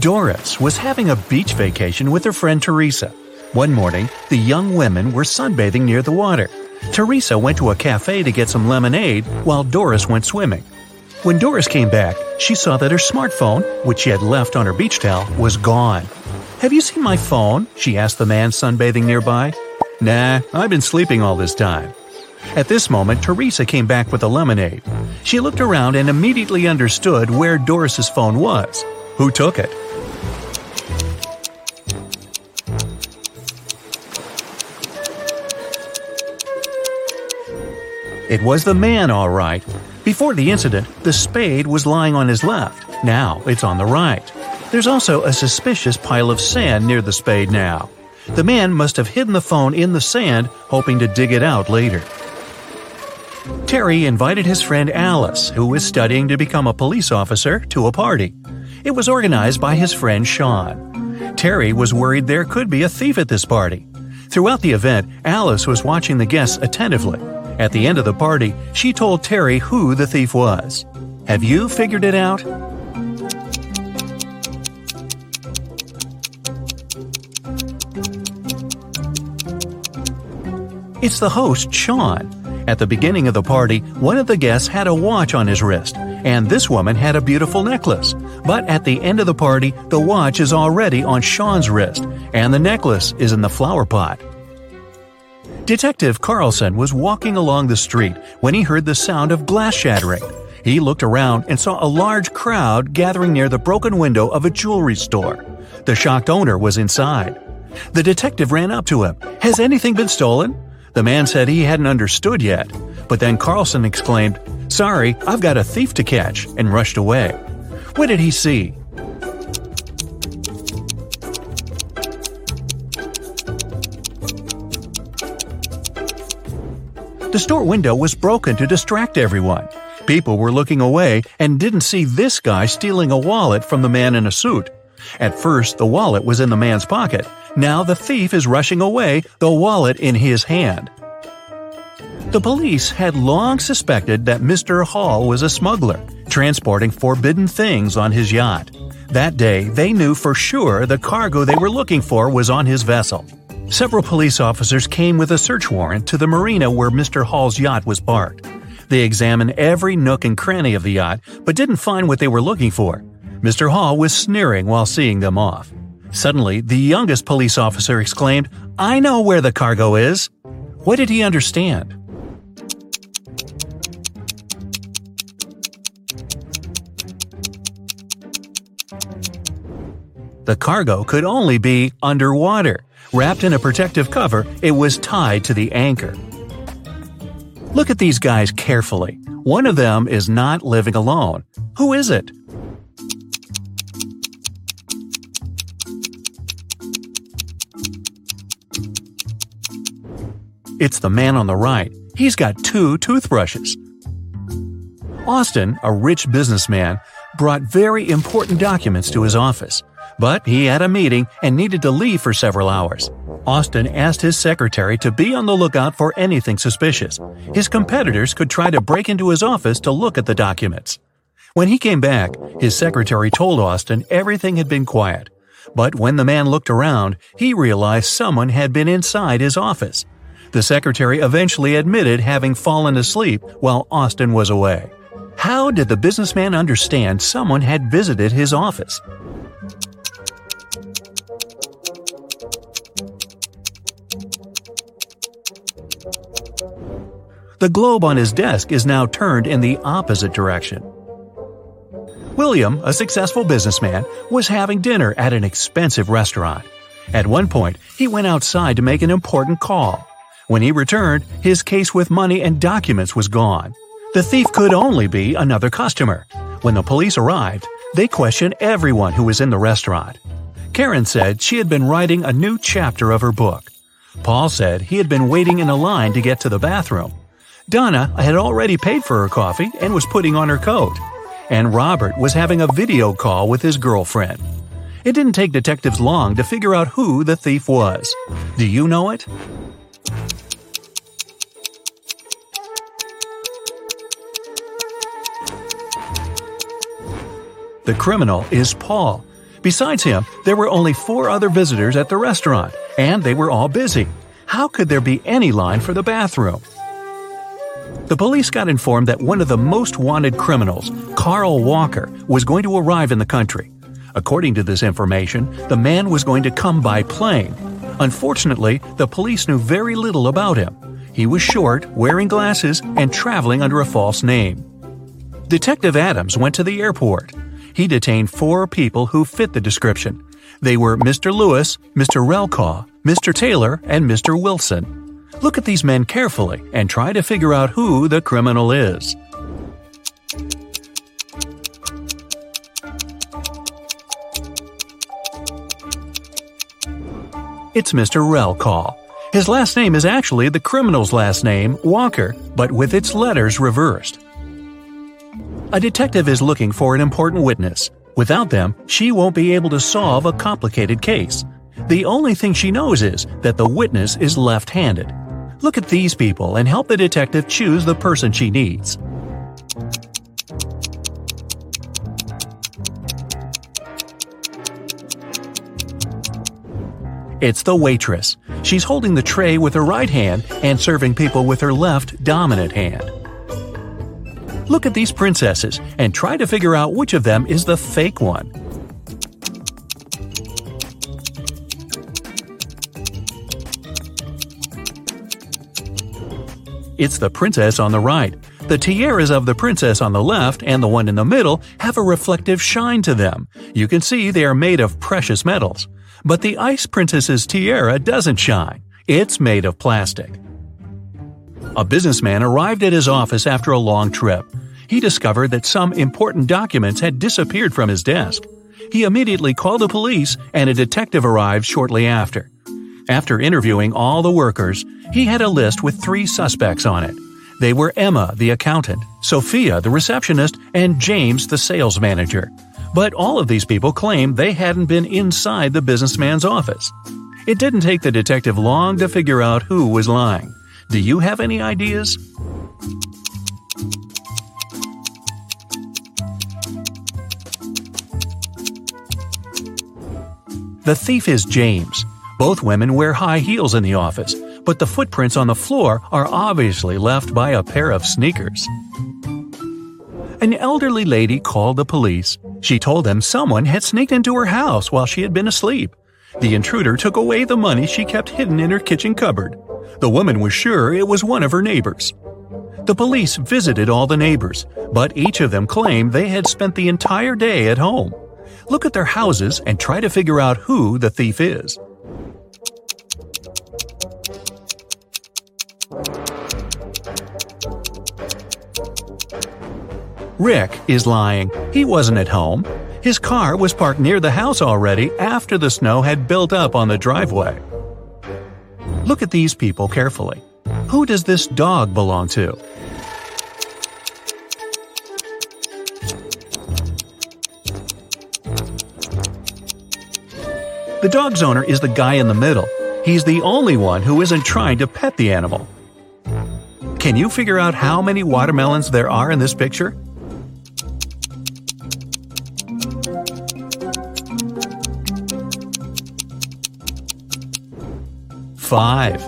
Doris was having a beach vacation with her friend Teresa. One morning, the young women were sunbathing near the water. Teresa went to a cafe to get some lemonade while Doris went swimming. When Doris came back, she saw that her smartphone, which she had left on her beach towel, was gone. Have you seen my phone? she asked the man sunbathing nearby. Nah, I've been sleeping all this time. At this moment, Teresa came back with a lemonade. She looked around and immediately understood where Doris's phone was. Who took it? It was the man, all right. Before the incident, the spade was lying on his left. Now it's on the right. There's also a suspicious pile of sand near the spade now. The man must have hidden the phone in the sand, hoping to dig it out later. Terry invited his friend Alice, who was studying to become a police officer, to a party. It was organized by his friend Sean. Terry was worried there could be a thief at this party. Throughout the event, Alice was watching the guests attentively. At the end of the party, she told Terry who the thief was. Have you figured it out? It's the host, Sean. At the beginning of the party, one of the guests had a watch on his wrist, and this woman had a beautiful necklace. But at the end of the party, the watch is already on Sean's wrist, and the necklace is in the flower pot. Detective Carlson was walking along the street when he heard the sound of glass shattering. He looked around and saw a large crowd gathering near the broken window of a jewelry store. The shocked owner was inside. The detective ran up to him. Has anything been stolen? The man said he hadn't understood yet. But then Carlson exclaimed, Sorry, I've got a thief to catch, and rushed away. What did he see? The store window was broken to distract everyone. People were looking away and didn't see this guy stealing a wallet from the man in a suit. At first, the wallet was in the man's pocket. Now the thief is rushing away, the wallet in his hand. The police had long suspected that Mr. Hall was a smuggler, transporting forbidden things on his yacht. That day, they knew for sure the cargo they were looking for was on his vessel. Several police officers came with a search warrant to the marina where Mr. Hall's yacht was parked. They examined every nook and cranny of the yacht, but didn't find what they were looking for. Mr. Hall was sneering while seeing them off. Suddenly, the youngest police officer exclaimed, I know where the cargo is! What did he understand? The cargo could only be underwater. Wrapped in a protective cover, it was tied to the anchor. Look at these guys carefully. One of them is not living alone. Who is it? It's the man on the right. He's got two toothbrushes. Austin, a rich businessman, brought very important documents to his office. But he had a meeting and needed to leave for several hours. Austin asked his secretary to be on the lookout for anything suspicious. His competitors could try to break into his office to look at the documents. When he came back, his secretary told Austin everything had been quiet. But when the man looked around, he realized someone had been inside his office. The secretary eventually admitted having fallen asleep while Austin was away. How did the businessman understand someone had visited his office? The globe on his desk is now turned in the opposite direction. William, a successful businessman, was having dinner at an expensive restaurant. At one point, he went outside to make an important call. When he returned, his case with money and documents was gone. The thief could only be another customer. When the police arrived, they questioned everyone who was in the restaurant. Karen said she had been writing a new chapter of her book. Paul said he had been waiting in a line to get to the bathroom. Donna had already paid for her coffee and was putting on her coat. And Robert was having a video call with his girlfriend. It didn't take detectives long to figure out who the thief was. Do you know it? The criminal is Paul. Besides him, there were only four other visitors at the restaurant, and they were all busy. How could there be any line for the bathroom? The police got informed that one of the most wanted criminals, Carl Walker, was going to arrive in the country. According to this information, the man was going to come by plane. Unfortunately, the police knew very little about him. He was short, wearing glasses, and traveling under a false name. Detective Adams went to the airport. He detained four people who fit the description. They were Mr. Lewis, Mr. Reklaw, Mr. Taylor, and Mr. Wilson. Look at these men carefully and try to figure out who the criminal is. It's Mr. Reklaw. His last name is actually the criminal's last name, Walker, but with its letters reversed. A detective is looking for an important witness. Without them, she won't be able to solve a complicated case. The only thing she knows is that the witness is left handed. Look at these people and help the detective choose the person she needs. It's the waitress. She's holding the tray with her right hand and serving people with her left dominant hand. Look at these princesses and try to figure out which of them is the fake one. It's the princess on the right. The tiaras of the princess on the left and the one in the middle have a reflective shine to them. You can see they are made of precious metals. But the ice princess's tiara doesn't shine. It's made of plastic. A businessman arrived at his office after a long trip. He discovered that some important documents had disappeared from his desk. He immediately called the police and a detective arrived shortly after. After interviewing all the workers, he had a list with three suspects on it. They were Emma, the accountant, Sophia, the receptionist, and James, the sales manager. But all of these people claimed they hadn't been inside the businessman's office. It didn't take the detective long to figure out who was lying. Do you have any ideas? The thief is James. Both women wear high heels in the office, but the footprints on the floor are obviously left by a pair of sneakers. An elderly lady called the police. She told them someone had sneaked into her house while she had been asleep. The intruder took away the money she kept hidden in her kitchen cupboard. The woman was sure it was one of her neighbors. The police visited all the neighbors, but each of them claimed they had spent the entire day at home. Look at their houses and try to figure out who the thief is. Rick is lying. He wasn't at home. His car was parked near the house already after the snow had built up on the driveway. Look at these people carefully. Who does this dog belong to? The dog's owner is the guy in the middle. He's the only one who isn't trying to pet the animal. Can you figure out how many watermelons there are in this picture? Five.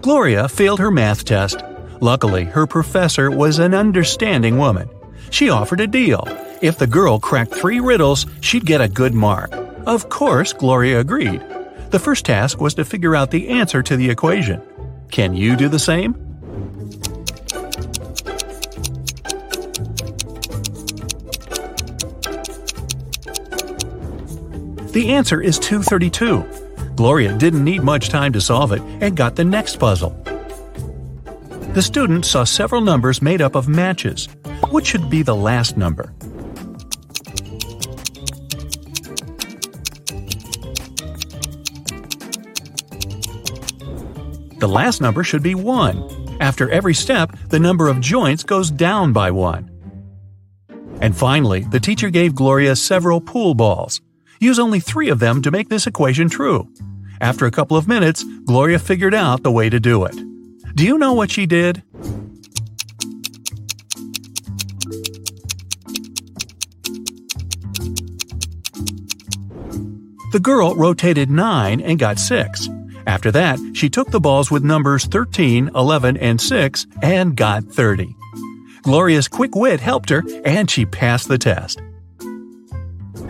Gloria failed her math test. Luckily, her professor was an understanding woman. She offered a deal. If the girl cracked three riddles, she'd get a good mark. Of course, Gloria agreed. The first task was to figure out the answer to the equation. Can you do the same? The answer is 232. Gloria didn't need much time to solve it and got the next puzzle. The student saw several numbers made up of matches. What should be the last number? The last number should be 1. After every step, the number of joints goes down by 1. And finally, the teacher gave Gloria several pool balls. Use only three of them to make this equation true. After a couple of minutes, Gloria figured out the way to do it. Do you know what she did? The girl rotated 9 and got 6. After that, she took the balls with numbers 13, 11, and 6 and got 30. Gloria's quick wit helped her, and she passed the test.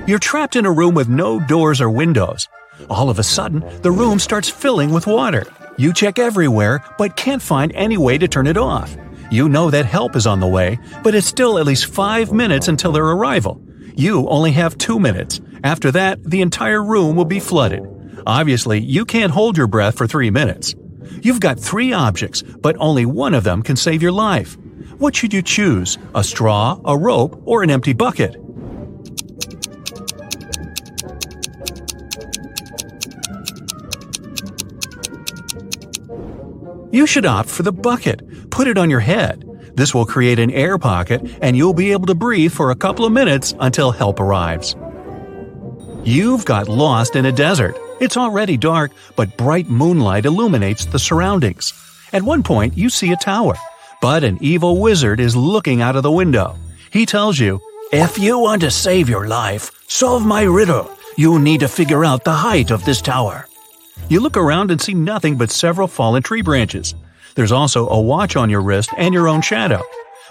You're trapped in a room with no doors or windows. All of a sudden, the room starts filling with water. You check everywhere, but can't find any way to turn it off. You know that help is on the way, but it's still at least five minutes until their arrival. You only have two minutes. After that, the entire room will be flooded. Obviously, you can't hold your breath for three minutes. You've got three objects, but only one of them can save your life. What should you choose? A straw, a rope, or an empty bucket? You should opt for the bucket. Put it on your head. This will create an air pocket, and you'll be able to breathe for a couple of minutes until help arrives. You've got lost in a desert. It's already dark, but bright moonlight illuminates the surroundings. At one point, you see a tower, but an evil wizard is looking out of the window. He tells you, If you want to save your life, solve my riddle. You need to figure out the height of this tower. You look around and see nothing but several fallen tree branches. There's also a watch on your wrist and your own shadow.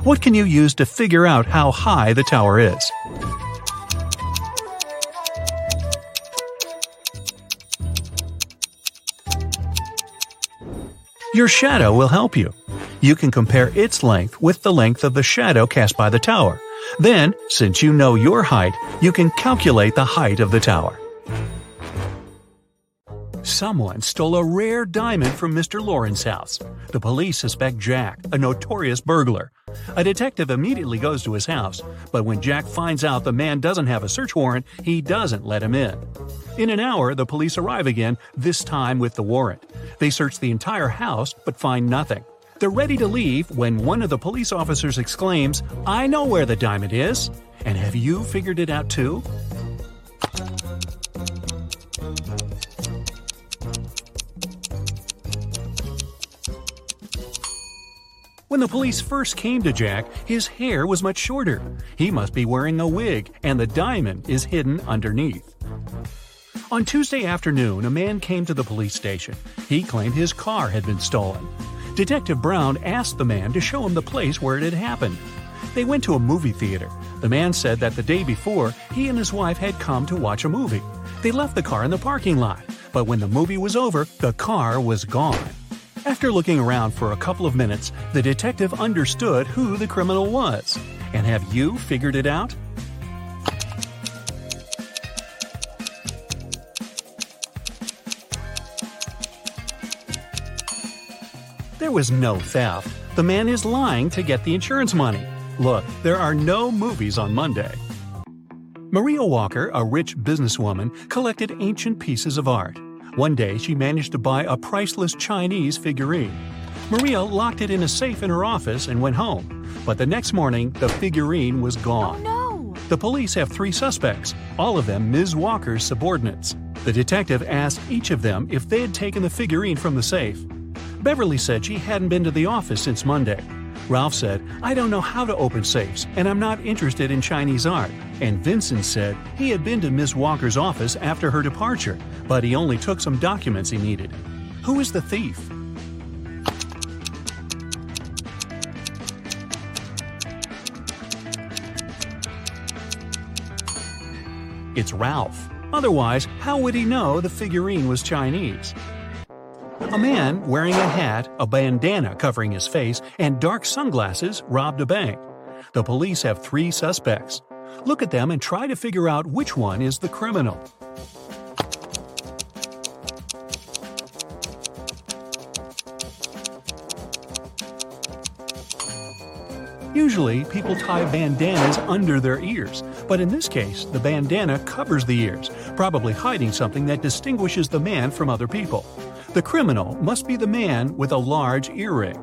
What can you use to figure out how high the tower is? Your shadow will help you. You can compare its length with the length of the shadow cast by the tower. Then, since you know your height, you can calculate the height of the tower. Someone stole a rare diamond from Mr. Lauren's house. The police suspect Jack, a notorious burglar. A detective immediately goes to his house, but when Jack finds out the man doesn't have a search warrant, he doesn't let him in. In an hour, the police arrive again, this time with the warrant. They search the entire house but find nothing. They're ready to leave when one of the police officers exclaims, I know where the diamond is! And have you figured it out too? When the police first came to Jack, his hair was much shorter. He must be wearing a wig, and the diamond is hidden underneath. On Tuesday afternoon, a man came to the police station. He claimed his car had been stolen. Detective Brown asked the man to show him the place where it had happened. They went to a movie theater. The man said that the day before, he and his wife had come to watch a movie. They left the car in the parking lot, but when the movie was over, the car was gone. After looking around for a couple of minutes, the detective understood who the criminal was. And have you figured it out? There was no theft. The man is lying to get the insurance money. Look, there are no movies on Monday. Maria Walker, a rich businesswoman, collected ancient pieces of art. One day, she managed to buy a priceless Chinese figurine. Maria locked it in a safe in her office and went home. But the next morning, the figurine was gone. Oh no! The police have three suspects, all of them Ms. Walker's subordinates. The detective asked each of them if they had taken the figurine from the safe. Beverly said she hadn't been to the office since Monday. Ralph said, I don't know how to open safes, and I'm not interested in Chinese art. And Vincent said he had been to Miss Walker's office after her departure, but he only took some documents he needed. Who is the thief? It's Ralph. Otherwise, how would he know the figurine was Chinese? A man wearing a hat, a bandana covering his face, and dark sunglasses robbed a bank. The police have three suspects. Look at them and try to figure out which one is the criminal. Usually, people tie bandanas under their ears, but in this case, the bandana covers the ears, probably hiding something that distinguishes the man from other people. The criminal must be the man with a large earring.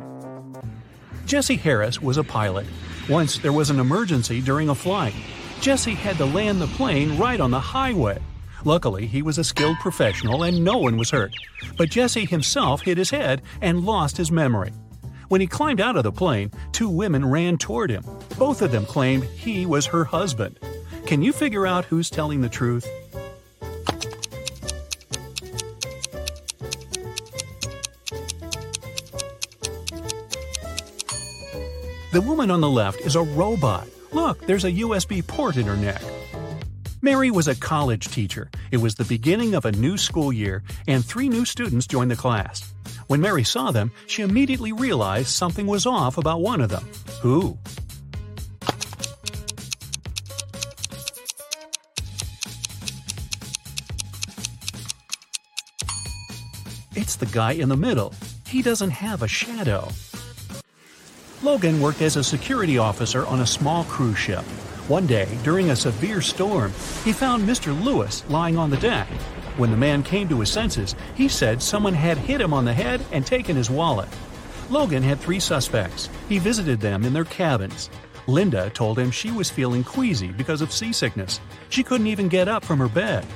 Jesse Harris was a pilot. Once there was an emergency during a flight. Jesse had to land the plane right on the highway. Luckily, he was a skilled professional and no one was hurt. But Jesse himself hit his head and lost his memory. When he climbed out of the plane, two women ran toward him. Both of them claimed he was her husband. Can you figure out who's telling the truth? The woman on the left is a robot. Look, there's a USB port in her neck. Mary was a college teacher. It was the beginning of a new school year, and three new students joined the class. When Mary saw them, she immediately realized something was off about one of them. Who? It's the guy in the middle. He doesn't have a shadow. Logan worked as a security officer on a small cruise ship. One day, during a severe storm, he found Mr. Lewis lying on the deck. When the man came to his senses, he said someone had hit him on the head and taken his wallet. Logan had three suspects. He visited them in their cabins. Linda told him she was feeling queasy because of seasickness. She couldn't even get up from her bed.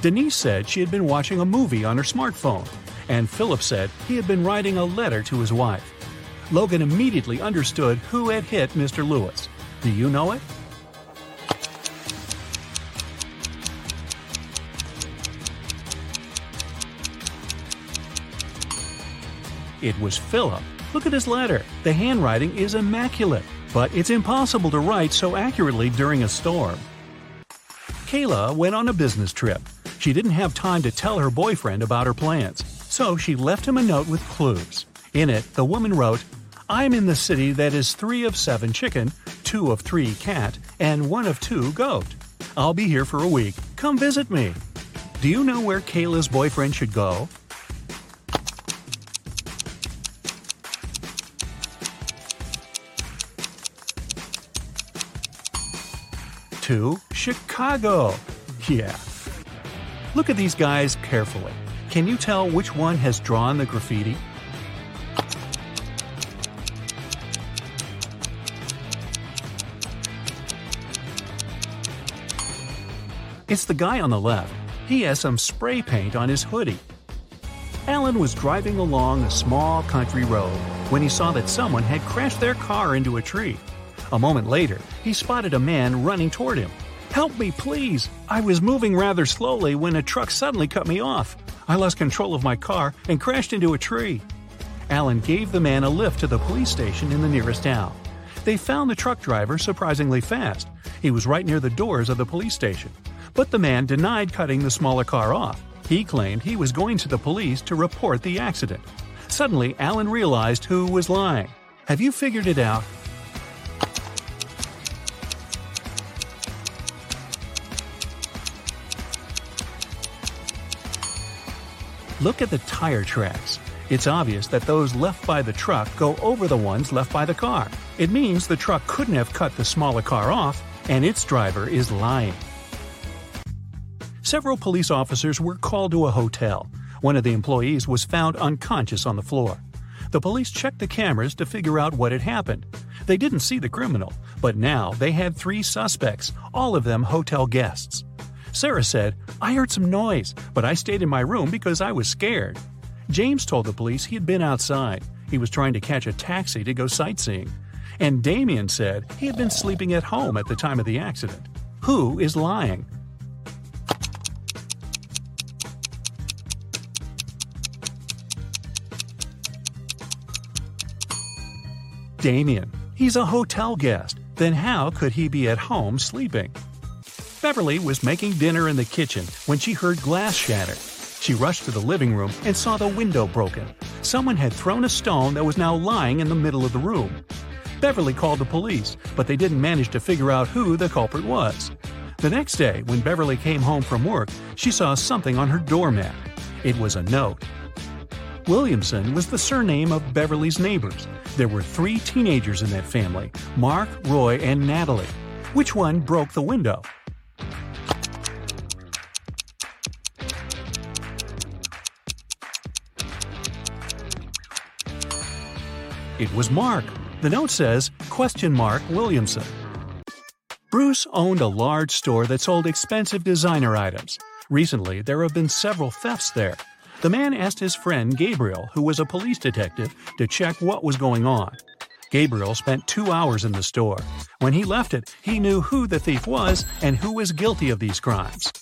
Denise said she had been watching a movie on her smartphone and Philip said he had been writing a letter to his wife. Logan immediately understood who had hit Mr. Lewis. Do you know it? It was Philip. Look at his letter. The handwriting is immaculate, but it's impossible to write so accurately during a storm. Kayla went on a business trip. She didn't have time to tell her boyfriend about her plans. So she left him a note with clues. In it, the woman wrote, I'm in the city that is three of seven chicken, two of three cat, and one of two goat. I'll be here for a week. Come visit me. Do you know where Kayla's boyfriend should go? To Chicago. Yeah. Look at these guys carefully. Can you tell which one has drawn the graffiti? It's the guy on the left. He has some spray paint on his hoodie. Alan was driving along a small country road when he saw that someone had crashed their car into a tree. A moment later, he spotted a man running toward him. Help me, please! I was moving rather slowly when a truck suddenly cut me off. I lost control of my car and crashed into a tree. Alan gave the man a lift to the police station in the nearest town. They found the truck driver surprisingly fast. He was right near the doors of the police station. But the man denied cutting the smaller car off. He claimed he was going to the police to report the accident. Suddenly, Alan realized who was lying. Have you figured it out? Look at the tire tracks. It's obvious that those left by the truck go over the ones left by the car. It means the truck couldn't have cut the smaller car off, and its driver is lying. Several police officers were called to a hotel. One of the employees was found unconscious on the floor. The police checked the cameras to figure out what had happened. They didn't see the criminal, but now they had three suspects, all of them hotel guests. Sarah said, I heard some noise, but I stayed in my room because I was scared. James told the police he had been outside. He was trying to catch a taxi to go sightseeing. And Damien said he had been sleeping at home at the time of the accident. Who is lying? Damien. He's a hotel guest. Then how could he be at home sleeping? Beverly was making dinner in the kitchen when she heard glass shatter. She rushed to the living room and saw the window broken. Someone had thrown a stone that was now lying in the middle of the room. Beverly called the police, but they didn't manage to figure out who the culprit was. The next day, when Beverly came home from work, she saw something on her doormat. It was a note. Williamson was the surname of Beverly's neighbors. There were three teenagers in that family Mark, Roy, and Natalie. Which one broke the window? It was Mark. The note says, question mark Williamson. Bruce owned a large store that sold expensive designer items. Recently, there have been several thefts there. The man asked his friend Gabriel, who was a police detective, to check what was going on. Gabriel spent two hours in the store. When he left it, he knew who the thief was and who was guilty of these crimes.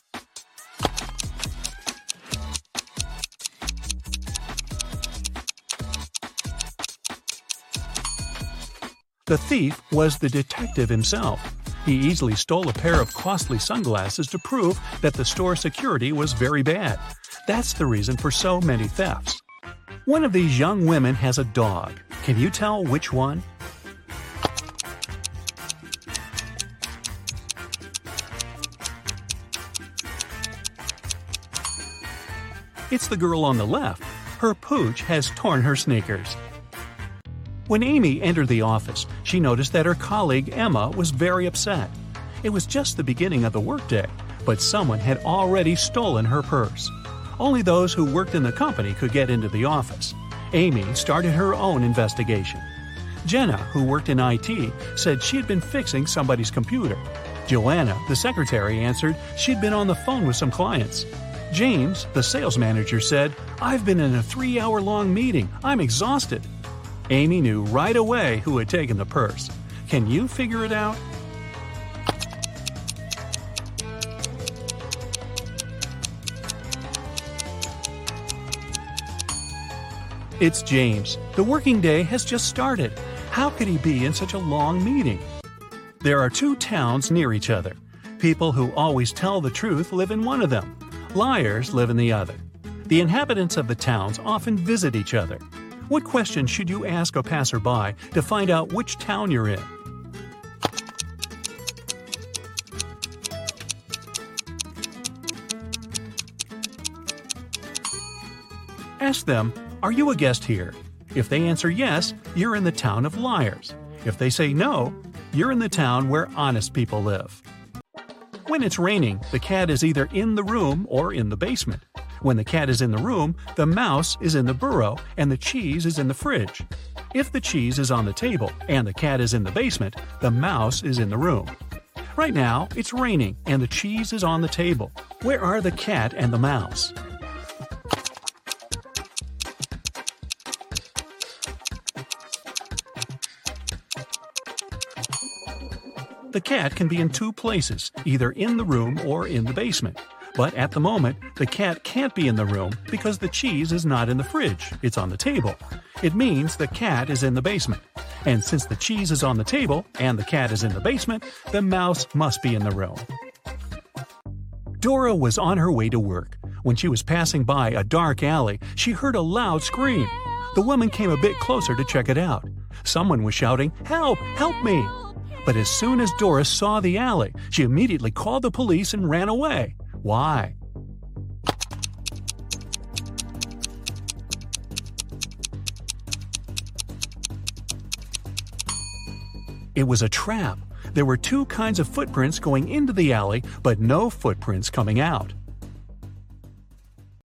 The thief was the detective himself. He easily stole a pair of costly sunglasses to prove that the store security was very bad. That's the reason for so many thefts. One of these young women has a dog. Can you tell which one? It's the girl on the left. Her pooch has torn her sneakers. When Amy entered the office, she noticed that her colleague Emma was very upset. It was just the beginning of the workday, but someone had already stolen her purse. Only those who worked in the company could get into the office. Amy started her own investigation. Jenna, who worked in IT, said she had been fixing somebody's computer. Joanna, the secretary, answered she'd been on the phone with some clients. James, the sales manager, said, I've been in a three hour long meeting. I'm exhausted. Amy knew right away who had taken the purse. Can you figure it out? It's James. The working day has just started. How could he be in such a long meeting? There are two towns near each other. People who always tell the truth live in one of them. Liars live in the other. The inhabitants of the towns often visit each other. What question should you ask a passerby to find out which town you're in? Ask them, Are you a guest here? If they answer yes, you're in the town of liars. If they say no, you're in the town where honest people live. When it's raining, the cat is either in the room or in the basement. When the cat is in the room, the mouse is in the burrow and the cheese is in the fridge. If the cheese is on the table and the cat is in the basement, the mouse is in the room. Right now, it's raining and the cheese is on the table. Where are the cat and the mouse? The cat can be in two places, either in the room or in the basement. But at the moment, the cat can't be in the room because the cheese is not in the fridge, it's on the table. It means the cat is in the basement. And since the cheese is on the table and the cat is in the basement, the mouse must be in the room. Dora was on her way to work. When she was passing by a dark alley, she heard a loud scream. The woman came a bit closer to check it out. Someone was shouting, Help! Help me! But as soon as Doris saw the alley, she immediately called the police and ran away. Why? It was a trap. There were two kinds of footprints going into the alley, but no footprints coming out.